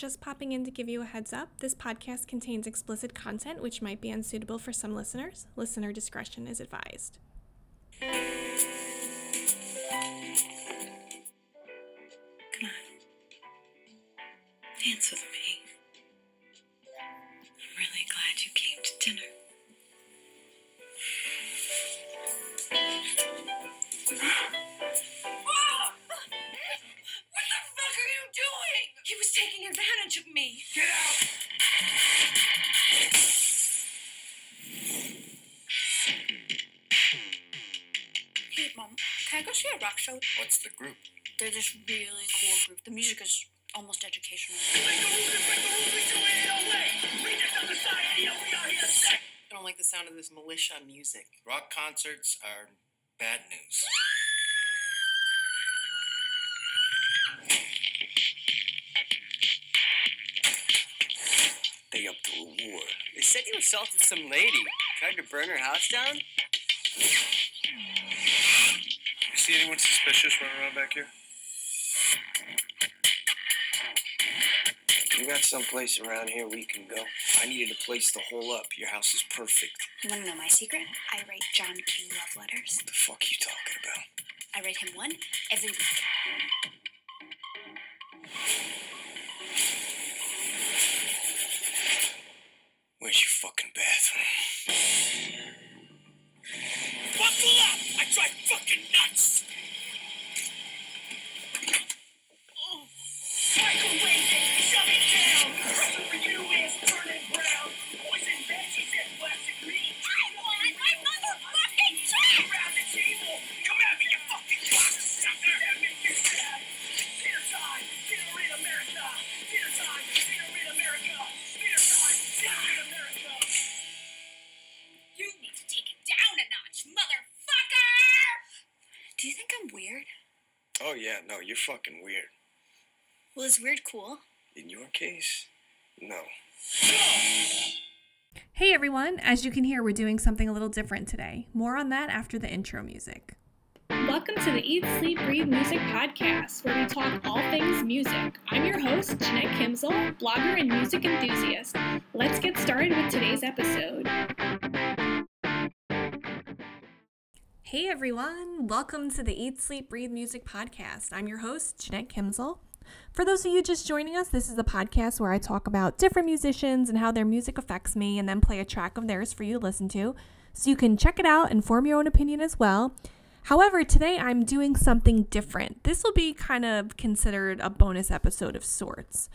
Just popping in to give you a heads up this podcast contains explicit content which might be unsuitable for some listeners. Listener discretion is advised. Come on. Dance with me. Show? What's the group? They're this really cool group. The music is almost educational. I don't like the sound of this militia music. Rock concerts are bad news. They up to a war. They said you assaulted some lady. Tried to burn her house down? You see anyone suspicious running around back here? You got someplace around here we can go? I needed a place to hole up. Your house is perfect. You want to know my secret? I write John Q. love letters. What the fuck you talking about? I write him one every week. Where's your fucking bathroom? Weird? Oh, yeah, no, you're fucking weird. Well, is weird cool? In your case, no. Hey everyone, as you can hear, we're doing something a little different today. More on that after the intro music. Welcome to the Eat, Sleep, Breathe Music podcast, where we talk all things music. I'm your host, Jeanette Kimszal, blogger and music enthusiast. Let's get started with today's episode. Hey everyone, welcome to the Eat, Sleep, Breathe Music podcast. I'm your host, Jeanette Kimszal. For those of you just joining us, this is a podcast where I talk about different musicians and how their music affects me and then play a track of theirs for you to listen to. So you can check it out and form your own opinion as well. However, today I'm doing something different. This will be kind of considered a bonus episode of sorts.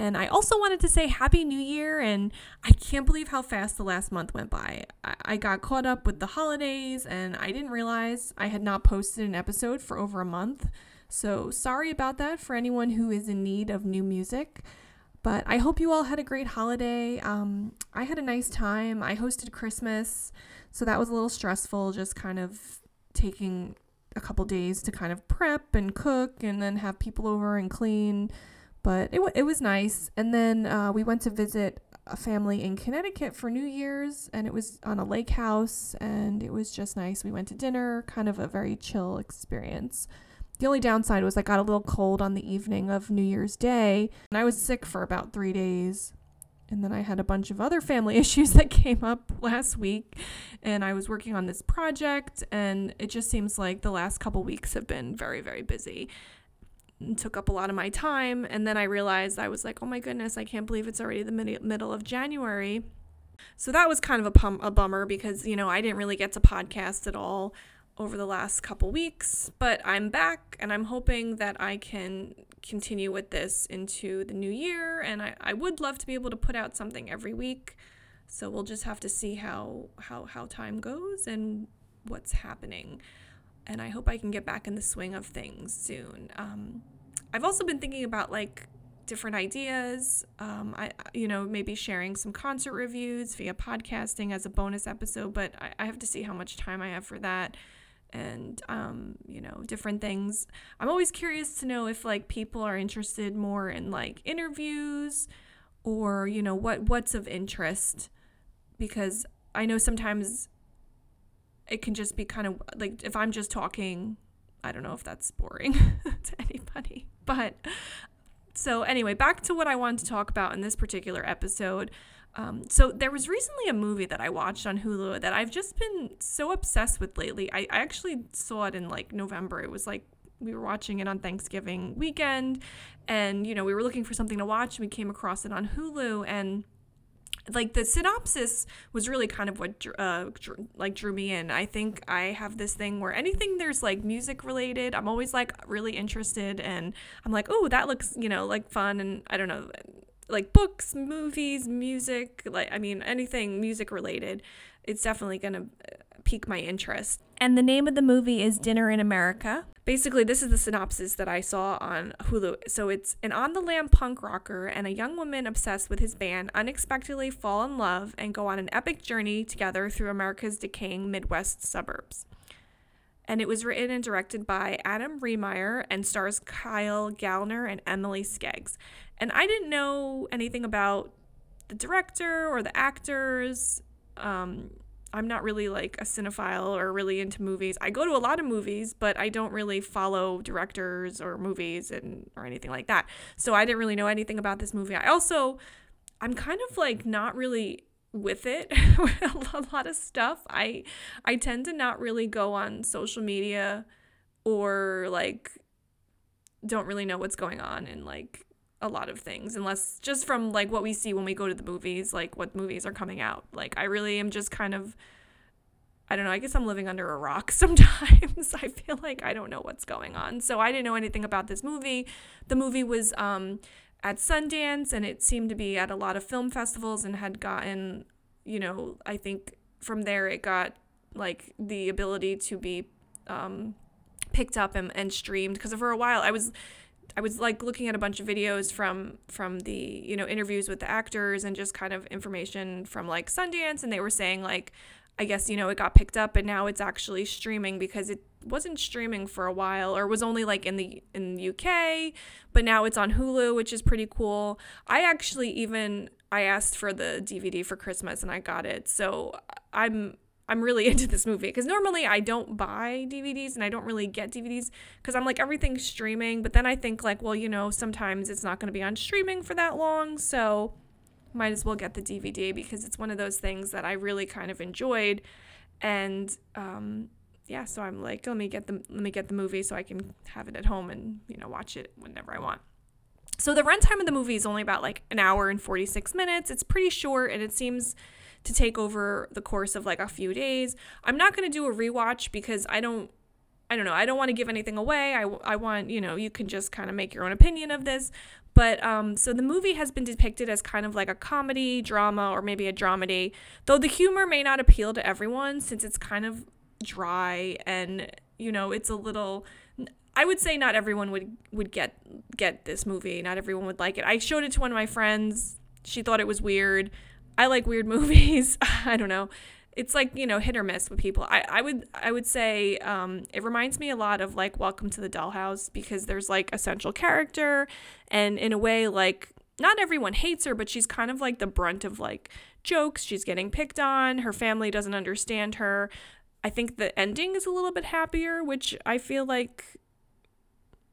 And I also wanted to say Happy New Year, and I can't believe how fast the last month went by. I, got caught up with the holidays, and I didn't realize I had not posted an episode for over a month. So sorry about that for anyone who is in need of new music. But I hope you all had a great holiday. Um, I had a nice time. I hosted Christmas, so that was a little stressful, just kind of taking a couple days to kind of prep and cook and then have people over and clean. But it, wa it was nice. And then uh, we went to visit a family in Connecticut for New Year's, and it was on a lake house, and it was just nice. We went to dinner, kind of a very chill experience. The only downside was I got a little cold on the evening of New Year's Day, and I was sick for about three days. And then I had a bunch of other family issues that came up last week, and I was working on this project, and it just seems like the last couple weeks have been very, very busy. Took up a lot of my time, and then I realized I was like, oh my goodness, I can't believe it's already the mid- middle of January. So that was kind of a, pum- a bummer because, you know, I didn't really get to podcast at all over the last couple weeks, but I'm back and I'm hoping that I can continue with this into the new year. And I, I would love to be able to put out something every week. So we'll just have to see how, how, how time goes and what's happening. And I hope I can get back in the swing of things soon. Um, I've also been thinking about like different ideas. Um, I, you know, maybe sharing some concert reviews via podcasting as a bonus episode, but I, I have to see how much time I have for that and um, you know different things i'm always curious to know if like people are interested more in like interviews or you know what what's of interest because i know sometimes it can just be kind of like if i'm just talking i don't know if that's boring to anybody but So, anyway, back to what I wanted to talk about in this particular episode. Um, so, there was recently a movie that I watched on Hulu that I've just been so obsessed with lately. I, I actually saw it in like November. It was like we were watching it on Thanksgiving weekend, and you know, we were looking for something to watch, and we came across it on Hulu, and like the synopsis was really kind of what uh, like drew me in. I think I have this thing where anything there's like music related, I'm always like really interested, and I'm like, oh, that looks you know like fun, and I don't know, like books, movies, music, like I mean anything music related, it's definitely gonna pique my interest. And the name of the movie is Dinner in America. Basically, this is the synopsis that I saw on Hulu. So it's an on the lam punk rocker and a young woman obsessed with his band unexpectedly fall in love and go on an epic journey together through America's decaying Midwest suburbs. And it was written and directed by Adam Rehmeier and stars Kyle Gallner and Emily Skeggs. And I didn't know anything about the director or the actors. Um, I'm not really like a cinephile or really into movies. I go to a lot of movies, but I don't really follow directors or movies and or anything like that. So I didn't really know anything about this movie. I also I'm kind of like not really with it a lot of stuff. I I tend to not really go on social media or like don't really know what's going on in like a lot of things unless just from like what we see when we go to the movies like what movies are coming out. Like i really am just kind of i don't know i guess i'm living under a rock sometimes. I feel like i don't know what's going on. So i didn't know anything about this movie. The movie was um at sundance and it seemed to be at a lot of film festivals and had gotten you know i think from there it got like the ability to be um picked up and, and streamed. Because for a while i was I was like looking at a bunch of videos from from the you know interviews with the actors and just kind of information from like Sundance and they were saying like I guess you know it got picked up and now it's actually streaming because it wasn't streaming for a while or was only like in the in the UK but now it's on Hulu which is pretty cool. I actually even I asked for the DVD for Christmas and I got it. So I'm I'm really into this movie because normally I don't buy DVDs and I don't really get DVDs because I'm like everything's streaming. But then I think like, well, you know, sometimes it's not going to be on streaming for that long, so might as well get the DVD because it's one of those things that I really kind of enjoyed, and um, yeah, so I'm like, let me get the let me get the movie so I can have it at home and you know watch it whenever I want. So the runtime of the movie is only about like an hour and 46 minutes. It's pretty short and it seems to take over the course of like a few days. I'm not going to do a rewatch because I don't I don't know. I don't want to give anything away. I, I want, you know, you can just kind of make your own opinion of this. But um, so the movie has been depicted as kind of like a comedy, drama, or maybe a dramedy, though the humor may not appeal to everyone since it's kind of dry and, you know, it's a little. I would say not everyone would would get get this movie. Not everyone would like it. I showed it to one of my friends. She thought it was weird. I like weird movies. I don't know. It's like you know hit or miss with people. I, I would I would say um, it reminds me a lot of like Welcome to the Dollhouse because there's like a central character, and in a way like not everyone hates her, but she's kind of like the brunt of like jokes. She's getting picked on. Her family doesn't understand her. I think the ending is a little bit happier, which I feel like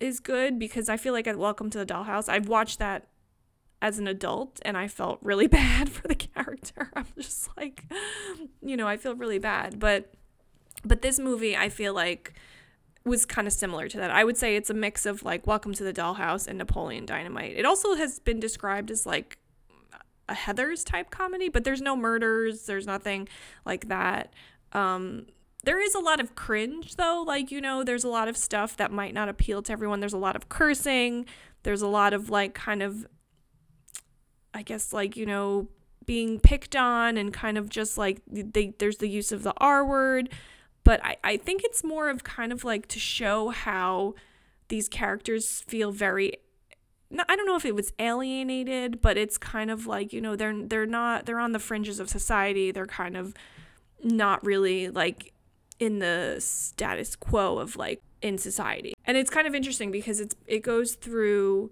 is good because I feel like at Welcome to the Dollhouse, I've watched that as an adult and I felt really bad for the character. I'm just like, you know, I feel really bad. But but this movie I feel like was kind of similar to that. I would say it's a mix of like Welcome to the Dollhouse and Napoleon Dynamite. It also has been described as like a Heathers type comedy, but there's no murders, there's nothing like that. Um there is a lot of cringe though, like you know, there's a lot of stuff that might not appeal to everyone. There's a lot of cursing, there's a lot of like kind of I guess like you know being picked on and kind of just like they, there's the use of the R word, but I, I think it's more of kind of like to show how these characters feel very I don't know if it was alienated, but it's kind of like you know they're they're not they're on the fringes of society. They're kind of not really like in the status quo of like in society. And it's kind of interesting because it's it goes through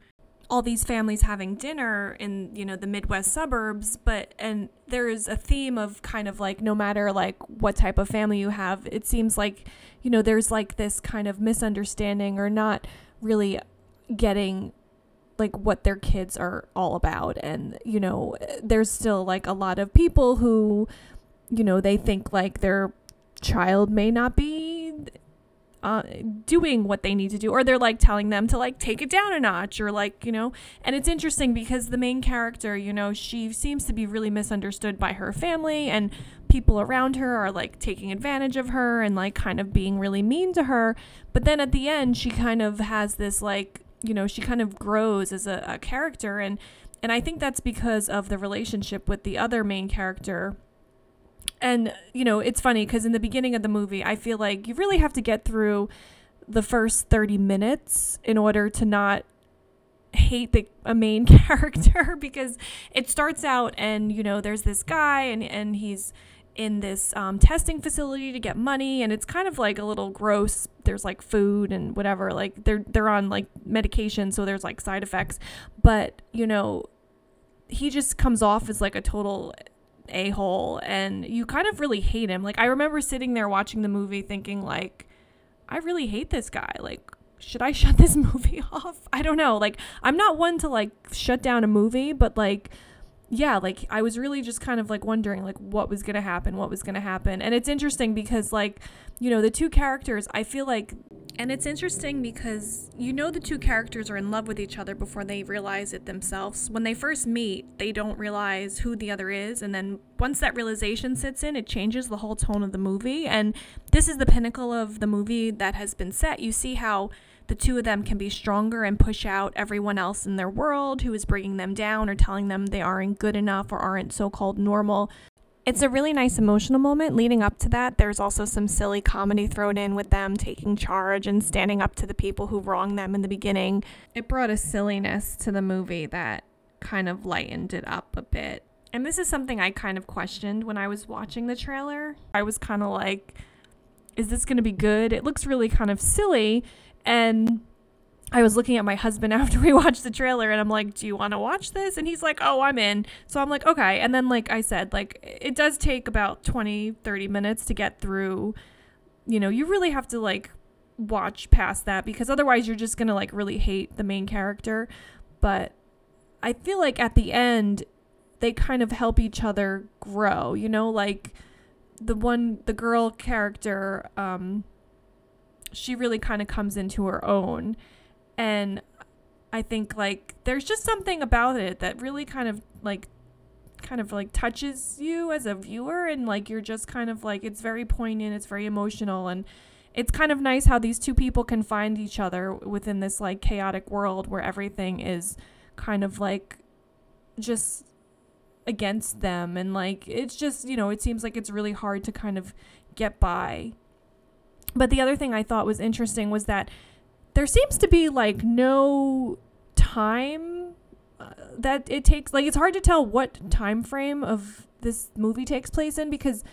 all these families having dinner in you know the midwest suburbs but and there's a theme of kind of like no matter like what type of family you have it seems like you know there's like this kind of misunderstanding or not really getting like what their kids are all about. And you know there's still like a lot of people who you know they think like their child may not be uh, doing what they need to do or they're like telling them to like take it down a notch or like you know? And it's interesting because the main character you know she seems to be really misunderstood by her family and people around her are like taking advantage of her and like kind of being really mean to her. But then at the end she kind of has this like you know she kind of grows as a, a character and and i think that's because of the relationship with the other main character and you know it's funny because in the beginning of the movie i feel like you really have to get through the first 30 minutes in order to not hate the a main character because it starts out and you know there's this guy and and he's in this um, testing facility to get money and it's kind of like a little gross there's like food and whatever like they're they're on like medication so there's like side effects. But you know he just comes off as like a total a hole and you kind of really hate him. Like I remember sitting there watching the movie thinking like I really hate this guy. Like should I shut this movie off? I don't know. Like I'm not one to like shut down a movie, but like yeah, like I was really just kind of like wondering like what was going to happen, what was going to happen. And it's interesting because like, you know, the two characters, I feel like and it's interesting because you know the two characters are in love with each other before they realize it themselves. When they first meet, they don't realize who the other is. And then once that realization sits in, it changes the whole tone of the movie. And this is the pinnacle of the movie that has been set. You see how the two of them can be stronger and push out everyone else in their world who is bringing them down or telling them they aren't good enough or aren't so called normal. It's a really nice emotional moment leading up to that. There's also some silly comedy thrown in with them taking charge and standing up to the people who wronged them in the beginning. It brought a silliness to the movie that kind of lightened it up a bit. And this is something I kind of questioned when I was watching the trailer. I was kind of like, is this going to be good? It looks really kind of silly. And I was looking at my husband after we watched the trailer and I'm like, "Do you want to watch this?" And he's like, "Oh, I'm in." So I'm like, "Okay." And then like I said, like it does take about 20, 30 minutes to get through. You know, you really have to like watch past that because otherwise you're just going to like really hate the main character. But I feel like at the end they kind of help each other grow, you know, like the one the girl character um she really kind of comes into her own. And I think like there's just something about it that really kind of like kind of like touches you as a viewer and like you're just kind of like it's very poignant, it's very emotional and it's kind of nice how these two people can find each other within this like chaotic world where everything is kind of like just against them and like it's just, you know, it seems like it's really hard to kind of get by. But the other thing I thought was interesting was that there seems to be like no time uh, that it takes like it's hard to tell what time frame of this movie takes place in because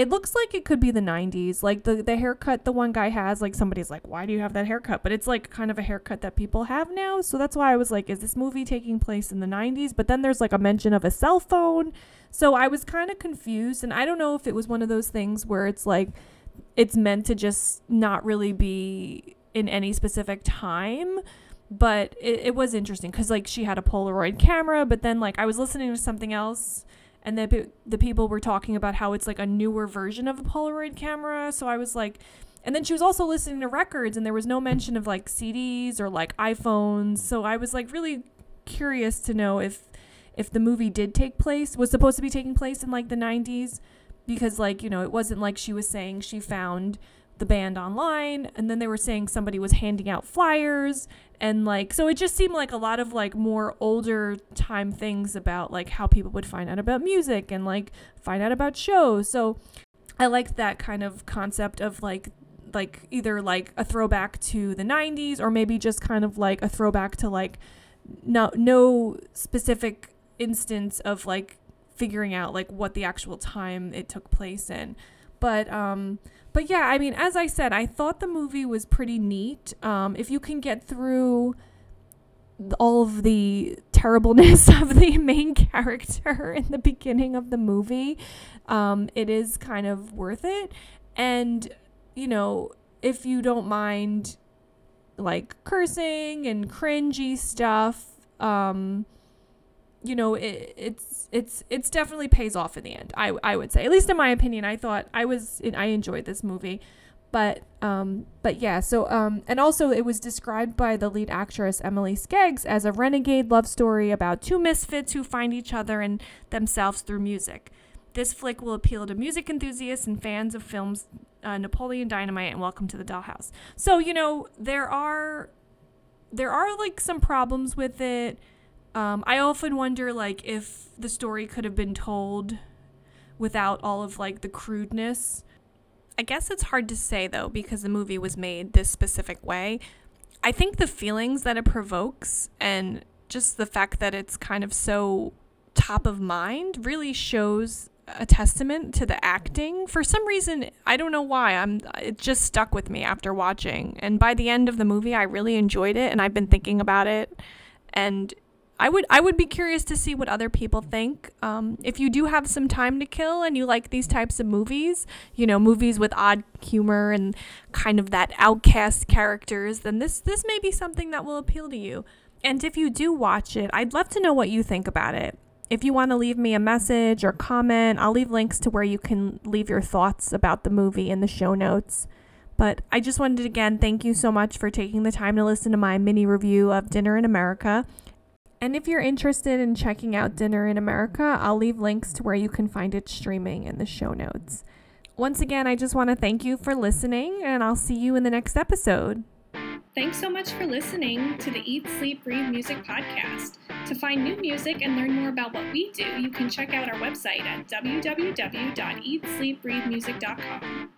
it looks like it could be the 90s like the the haircut the one guy has like somebody's like why do you have that haircut? But it's like kind of a haircut that people have now. So that's why i was like is this movie taking place in the 90s but then there's like a mention of a cell phone. So i was kind of confused and i don't know if it was one of those things where it's like it's meant to just not really be in any specific time but it, it was interesting because like she had a polaroid camera but then like i was listening to something else and the, the people were talking about how it's like a newer version of a polaroid camera. So i was like and then she was also listening to records and there was no mention of like cds or like iphones. So i was like really curious to know if if the movie did take place was supposed to be taking place in like the 90s because like you know it wasn't like she was saying she found the band online and then they were saying somebody was handing out flyers and like so it just seemed like a lot of like more older time things about like how people would find out about music and like find out about shows. So i liked that kind of concept of like like either like a throwback to the 90s or maybe just kind of like a throwback to like no no specific instance of like figuring out like what the actual time it took place in. But um but yeah, I mean, as I said, I thought the movie was pretty neat. Um, if you can get through all of the terribleness of the main character in the beginning of the movie, um, it is kind of worth it. And, you know, if you don't mind like cursing and cringy stuff, um you know it, it's it's it's definitely pays off in the end i i would say. At least in my opinion i thought i was i enjoyed this movie. But um but yeah so um and also it was described by the lead actress emily skeggs as a renegade love story about two misfits who find each other and themselves through music. This flick will appeal to music enthusiasts and fans of films uh, napoleon dynamite and welcome to the dollhouse. So you know there are there are like some problems with it um, I often wonder like if the story could have been told without all of like the crudeness. I guess it's hard to say though because the movie was made this specific way. I think the feelings that it provokes and just the fact that it's kind of so top of mind really shows a testament to the acting. For some reason, I don't know why. I'm it just stuck with me after watching. And by the end of the movie, I really enjoyed it and I've been thinking about it and I would I would be curious to see what other people think. Um, if you do have some time to kill and you like these types of movies, you know, movies with odd humor and kind of that outcast characters, then this this may be something that will appeal to you. And if you do watch it, I'd love to know what you think about it. If you want to leave me a message or comment, I'll leave links to where you can leave your thoughts about the movie in the show notes. But I just wanted to again thank you so much for taking the time to listen to my mini review of Dinner in America. And if you're interested in checking out Dinner in America, I'll leave links to where you can find it streaming in the show notes. Once again, I just want to thank you for listening, and I'll see you in the next episode. Thanks so much for listening to the Eat, Sleep, Breathe Music podcast. To find new music and learn more about what we do, you can check out our website at www.eatsleepbreathemusic.com.